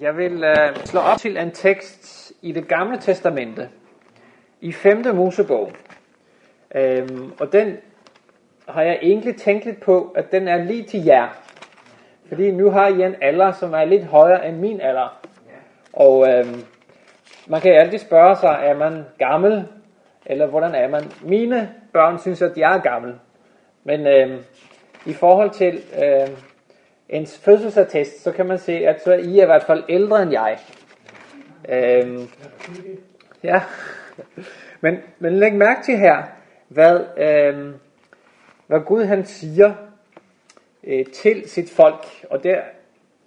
Jeg vil uh, slå op til en tekst i det gamle testamente, i 5. Mosebog. Um, og den har jeg egentlig tænkt lidt på, at den er lige til jer. Fordi nu har I en alder, som er lidt højere end min alder. Og um, man kan altid spørge sig, er man gammel, eller hvordan er man? Mine børn synes, at jeg er gammel. Men um, i forhold til uh, ens fødselsattest, så kan man se, at så er I i hvert fald ældre end jeg. Øhm, ja, men, men læg mærke til her, hvad, øhm, hvad Gud han siger øh, til sit folk, og det er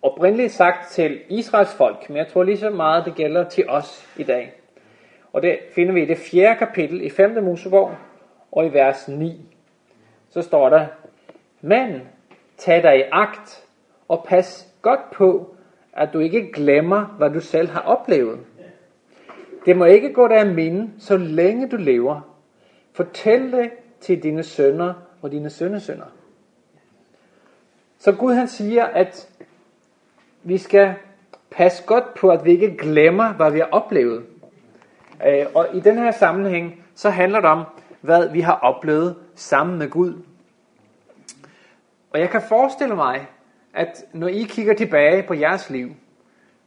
oprindeligt sagt til Israels folk, men jeg tror lige så meget, det gælder til os i dag. Og det finder vi i det fjerde kapitel i 5. Mosebog, og i vers 9. Så står der, Men tag dig i agt, og pas godt på, at du ikke glemmer, hvad du selv har oplevet. Det må ikke gå dig af minde, så længe du lever. Fortæl det til dine sønner og dine sønnesønner. Så Gud han siger, at vi skal passe godt på, at vi ikke glemmer, hvad vi har oplevet. Øh, og i den her sammenhæng, så handler det om, hvad vi har oplevet sammen med Gud. Og jeg kan forestille mig, at når I kigger tilbage på jeres liv,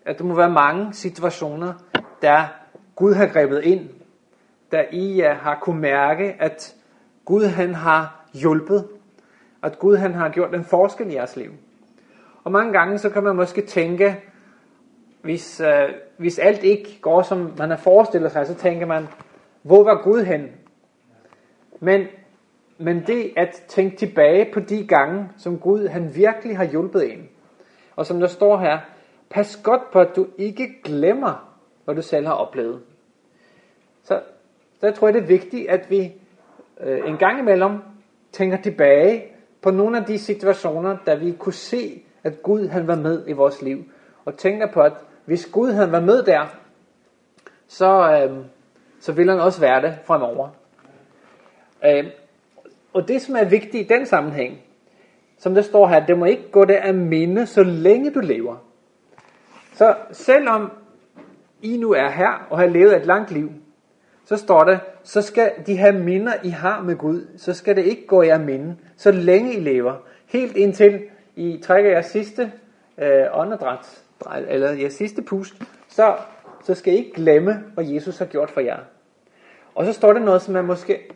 at der må være mange situationer, der Gud har grebet ind, der I har kunne mærke, at Gud han har hjulpet, at Gud han har gjort en forskel i jeres liv. Og mange gange så kan man måske tænke, hvis, øh, hvis alt ikke går som man har forestillet sig, så tænker man, hvor var Gud hen? Men men det at tænke tilbage på de gange, som Gud han virkelig har hjulpet en. Og som der står her, pas godt på, at du ikke glemmer, hvad du selv har oplevet. Så der tror jeg, det er vigtigt, at vi øh, en gang imellem tænker tilbage på nogle af de situationer, der vi kunne se, at Gud han var med i vores liv. Og tænker på, at hvis Gud han var med der, så, øh, så vil han også være det fremover. Øh, og det, som er vigtigt i den sammenhæng, som der står her, det må ikke gå det af minde, så længe du lever. Så selvom I nu er her og har levet et langt liv, så står det, så skal de her minder, I har med Gud, så skal det ikke gå jer minde, så længe I lever. Helt indtil I trækker jeres sidste øh, åndedræt, eller jeres sidste pust, så, så skal I ikke glemme, hvad Jesus har gjort for jer. Og så står der noget, som er måske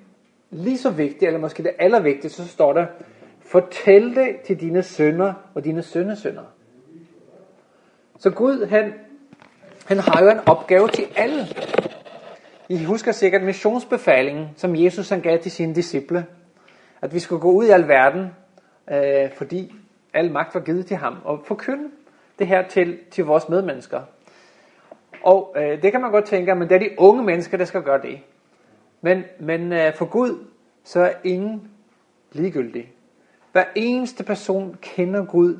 lige så vigtigt, eller måske det allervigtigste, så står der, fortæl det til dine sønner og dine sønnesønner. Så Gud, han, han har jo en opgave til alle. I husker sikkert missionsbefalingen, som Jesus han gav til sine disciple. At vi skulle gå ud i al verden, øh, fordi al magt var givet til ham, og forkynde det her til, til vores medmennesker. Og øh, det kan man godt tænke, men det er de unge mennesker, der skal gøre det. Men, men øh, for Gud, så er ingen ligegyldig. Hver eneste person kender Gud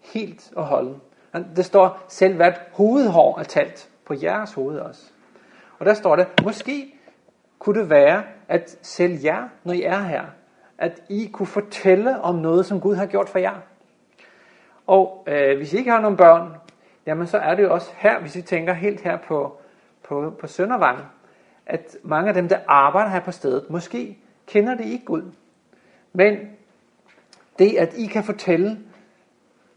helt og holden. Det står selv hvert hovedhår er talt på jeres hoved også. Og der står det, måske kunne det være, at selv jer, når I er her, at I kunne fortælle om noget, som Gud har gjort for jer. Og øh, hvis I ikke har nogen børn, jamen så er det jo også her, hvis I tænker helt her på, på, på Søndervang, at mange af dem, der arbejder her på stedet, måske kender det ikke Gud. Men det, at I kan fortælle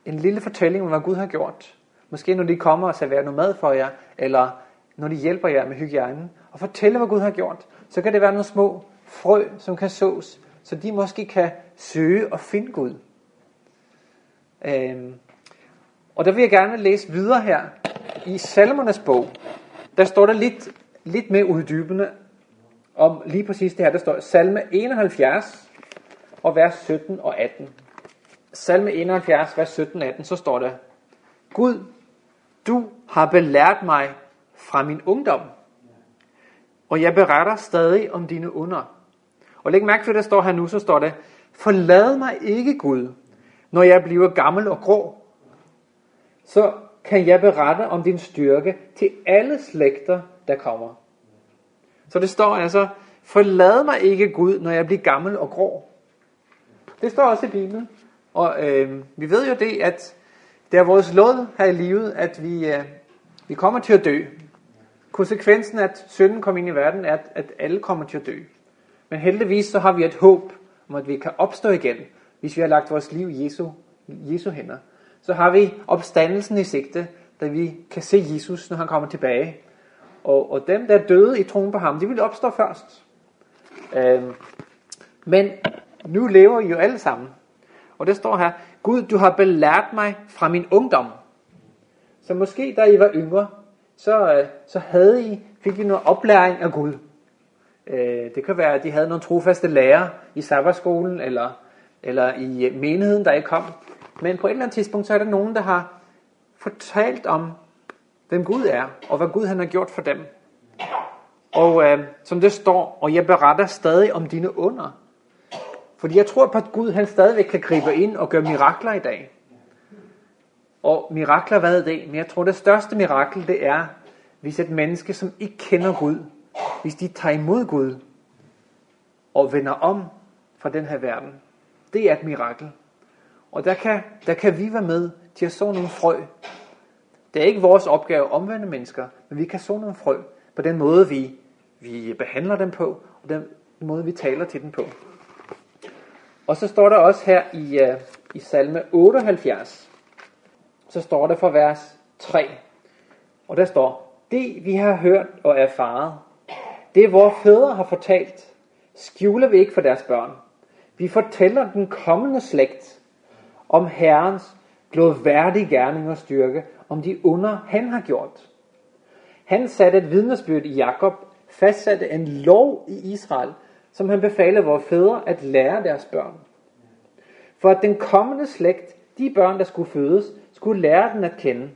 en lille fortælling om, hvad Gud har gjort, måske når de kommer og serverer noget mad for jer, eller når de hjælper jer med hygiejnen, og fortælle, hvad Gud har gjort, så kan det være nogle små frø, som kan sås, så de måske kan søge og finde Gud. Øhm, og der vil jeg gerne læse videre her i Salmernes bog. Der står der lidt lidt mere uddybende om lige præcis det her. Der står salme 71 og vers 17 og 18. Salme 71, vers 17 og 18, så står der, Gud, du har belært mig fra min ungdom, og jeg beretter stadig om dine under. Og læg mærke til, der står her nu, så står det, forlad mig ikke Gud, når jeg bliver gammel og grå. Så kan jeg berette om din styrke til alle slægter, der kommer. Så det står altså, forlad mig ikke Gud, når jeg bliver gammel og grå. Det står også i Bibelen. Og øh, vi ved jo det, at Det er vores lod her i livet, at vi, øh, vi kommer til at dø. Konsekvensen af, at synden kom ind i verden, er, at, at alle kommer til at dø. Men heldigvis så har vi et håb om, at vi kan opstå igen, hvis vi har lagt vores liv i Jesu, Jesu hænder. Så har vi opstandelsen i sigte, da vi kan se Jesus, når han kommer tilbage. Og, og dem, der døde i troen på ham, de ville opstå først. Øhm, men nu lever I jo alle sammen. Og det står her, Gud, du har belært mig fra min ungdom. Så måske da I var yngre, så, øh, så havde I, fik I noget oplæring af Gud. Øh, det kan være, at de havde nogle trofaste lærere i sabbatskolen, eller, eller i menigheden, der I kom. Men på et eller andet tidspunkt, så er der nogen, der har fortalt om, hvem Gud er, og hvad Gud han har gjort for dem. Og øh, som det står, og jeg beretter stadig om dine under. Fordi jeg tror på, at Gud han stadigvæk kan gribe ind og gøre mirakler i dag. Og mirakler, hvad er det? Men jeg tror, det største mirakel, det er, hvis et menneske, som ikke kender Gud, hvis de tager imod Gud og vender om fra den her verden. Det er et mirakel. Og der kan, der kan vi være med til at så nogle frø. Det er ikke vores opgave at omvende mennesker, men vi kan så nogle frø på den måde, vi, vi behandler dem på, og den måde, vi taler til dem på. Og så står der også her i, øh, i salme 78, så står der for vers 3, og der står, det vi har hørt og erfaret, det vores fædre har fortalt, skjuler vi ikke for deres børn. Vi fortæller den kommende slægt om Herrens glodværdige gerning og styrke, om de under han har gjort. Han satte et vidnesbyrd i Jakob, fastsatte en lov i Israel, som han befalede vores fædre at lære deres børn. For at den kommende slægt, de børn, der skulle fødes, skulle lære den at kende,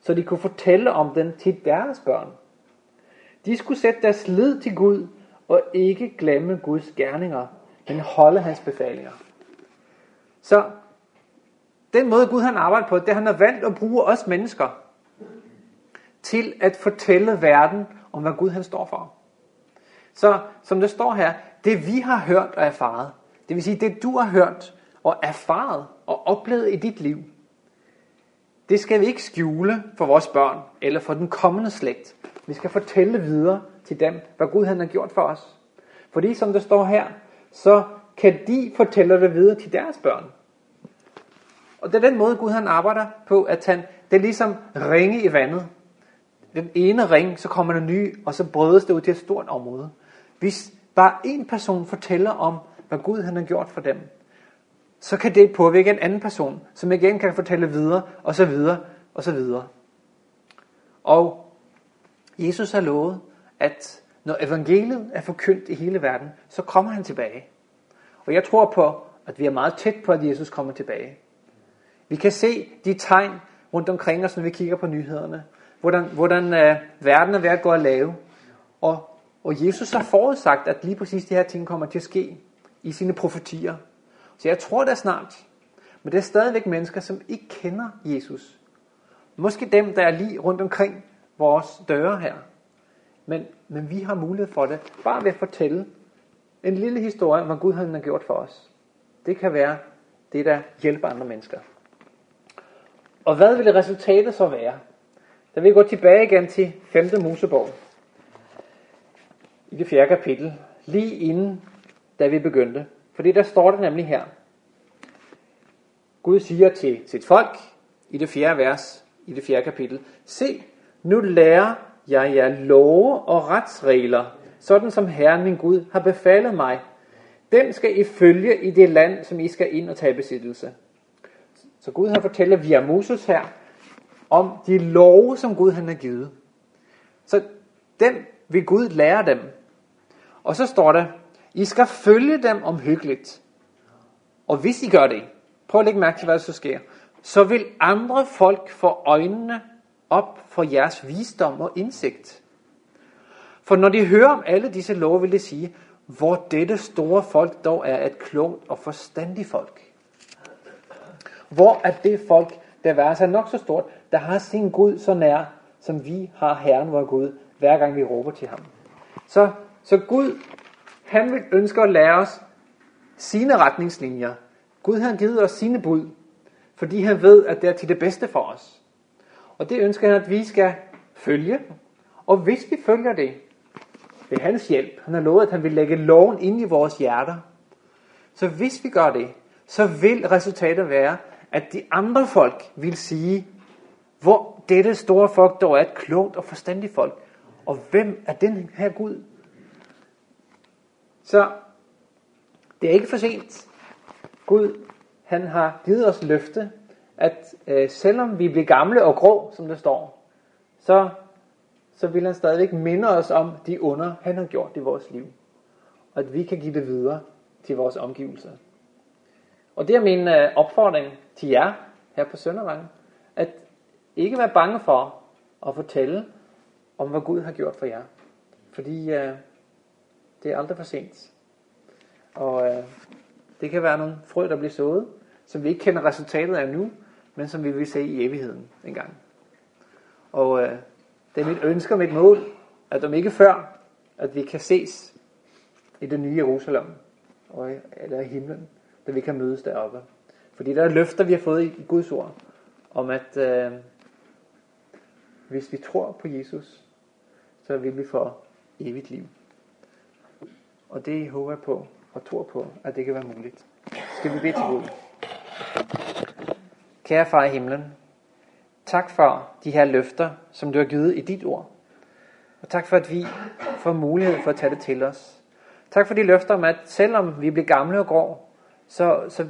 så de kunne fortælle om den til deres børn. De skulle sætte deres lid til Gud og ikke glemme Guds gerninger, men holde hans befalinger. Så den måde Gud han arbejder på, det er, han har valgt at bruge os mennesker til at fortælle verden om, hvad Gud han står for. Så som det står her, det vi har hørt og erfaret, det vil sige det du har hørt og erfaret og oplevet i dit liv, det skal vi ikke skjule for vores børn eller for den kommende slægt. Vi skal fortælle videre til dem, hvad Gud han har gjort for os. Fordi som det står her, så kan de fortælle det videre til deres børn. Og det er den måde, Gud han arbejder på, at han, det er ligesom ringe i vandet. Den ene ring, så kommer der ny, og så brødes det ud til et stort område. Hvis bare en person fortæller om, hvad Gud han har gjort for dem, så kan det påvirke en anden person, som igen kan fortælle videre, og så videre, og så videre. Og Jesus har lovet, at når evangeliet er forkyndt i hele verden, så kommer han tilbage. Og jeg tror på, at vi er meget tæt på, at Jesus kommer tilbage. Vi kan se de tegn rundt omkring os, når vi kigger på nyhederne. Hvordan, hvordan uh, verden er ved at gå at lave. Og, og Jesus har forudsagt, at lige præcis de her ting kommer til at ske i sine profetier. Så jeg tror det snart. Men det er stadigvæk mennesker, som ikke kender Jesus. Måske dem, der er lige rundt omkring vores døre her. Men, men vi har mulighed for det, bare ved at fortælle en lille historie om, hvad Gud har gjort for os. Det kan være det, der hjælper andre mennesker. Og hvad vil resultatet så være? Da vi går tilbage igen til 5. Mosebog, i det fjerde kapitel, lige inden, da vi begyndte. Fordi der står det nemlig her. Gud siger til sit folk, i det fjerde vers, i det fjerde kapitel, Se, nu lærer jeg jer love og retsregler, sådan som Herren min Gud har befalet mig. Den skal I følge i det land, som I skal ind og tage besiddelse. Så Gud han fortæller via Moses her, om de love, som Gud han har givet. Så den vil Gud lære dem. Og så står der, I skal følge dem omhyggeligt. Og hvis I gør det, prøv at lægge mærke til, hvad der så sker, så vil andre folk få øjnene op for jeres visdom og indsigt. For når de hører om alle disse love, vil de sige, hvor dette store folk dog er et klogt og forstandigt folk. Hvor er det folk, der er sig nok så stort, der har sin Gud så nær, som vi har Herren vor Gud, hver gang vi råber til ham. Så, så Gud, han vil ønske at lære os sine retningslinjer. Gud har givet os sine bud, fordi han ved, at det er til det bedste for os. Og det ønsker han, at vi skal følge. Og hvis vi følger det, ved hans hjælp, han har lovet, at han vil lægge loven ind i vores hjerter, så hvis vi gør det, så vil resultatet være, at de andre folk vil sige, hvor dette store folk dog er et klogt og forstandigt folk. Og hvem er den her Gud? Så det er ikke for sent. Gud, han har givet os løfte, at øh, selvom vi bliver gamle og grå, som det står, så, så vil han stadigvæk minde os om de under, han har gjort i vores liv. Og at vi kan give det videre til vores omgivelser. Og det er min øh, opfordring til jer her på Søndervang, at ikke være bange for at fortælle om, hvad Gud har gjort for jer. Fordi øh, det er aldrig for sent. Og øh, det kan være nogle frø, der bliver sået, som vi ikke kender resultatet af nu, men som vi vil se i evigheden engang. Og øh, det er mit ønske og mit mål, at om ikke før, at vi kan ses i det nye Jerusalem, og, eller i himlen, da vi kan mødes deroppe. Fordi der er løfter, vi har fået i Guds ord, om at øh, hvis vi tror på Jesus, så vil vi få evigt liv. Og det håber jeg på og tror på, at det kan være muligt. Skal vi bede til Gud? Kære far i himlen, tak for de her løfter, som du har givet i dit ord. Og tak for, at vi får mulighed for at tage det til os. Tak for de løfter om, at selvom vi bliver gamle og grå, så, så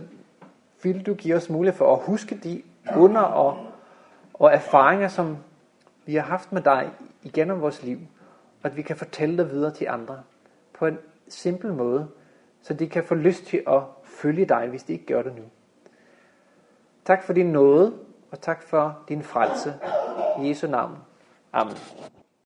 vil du give os mulighed for at huske de under og, og erfaringer, som vi har haft med dig igennem vores liv, og at vi kan fortælle det videre til andre på en simpel måde, så de kan få lyst til at følge dig, hvis de ikke gør det nu. Tak for din nåde, og tak for din frelse. I Jesu navn. Amen.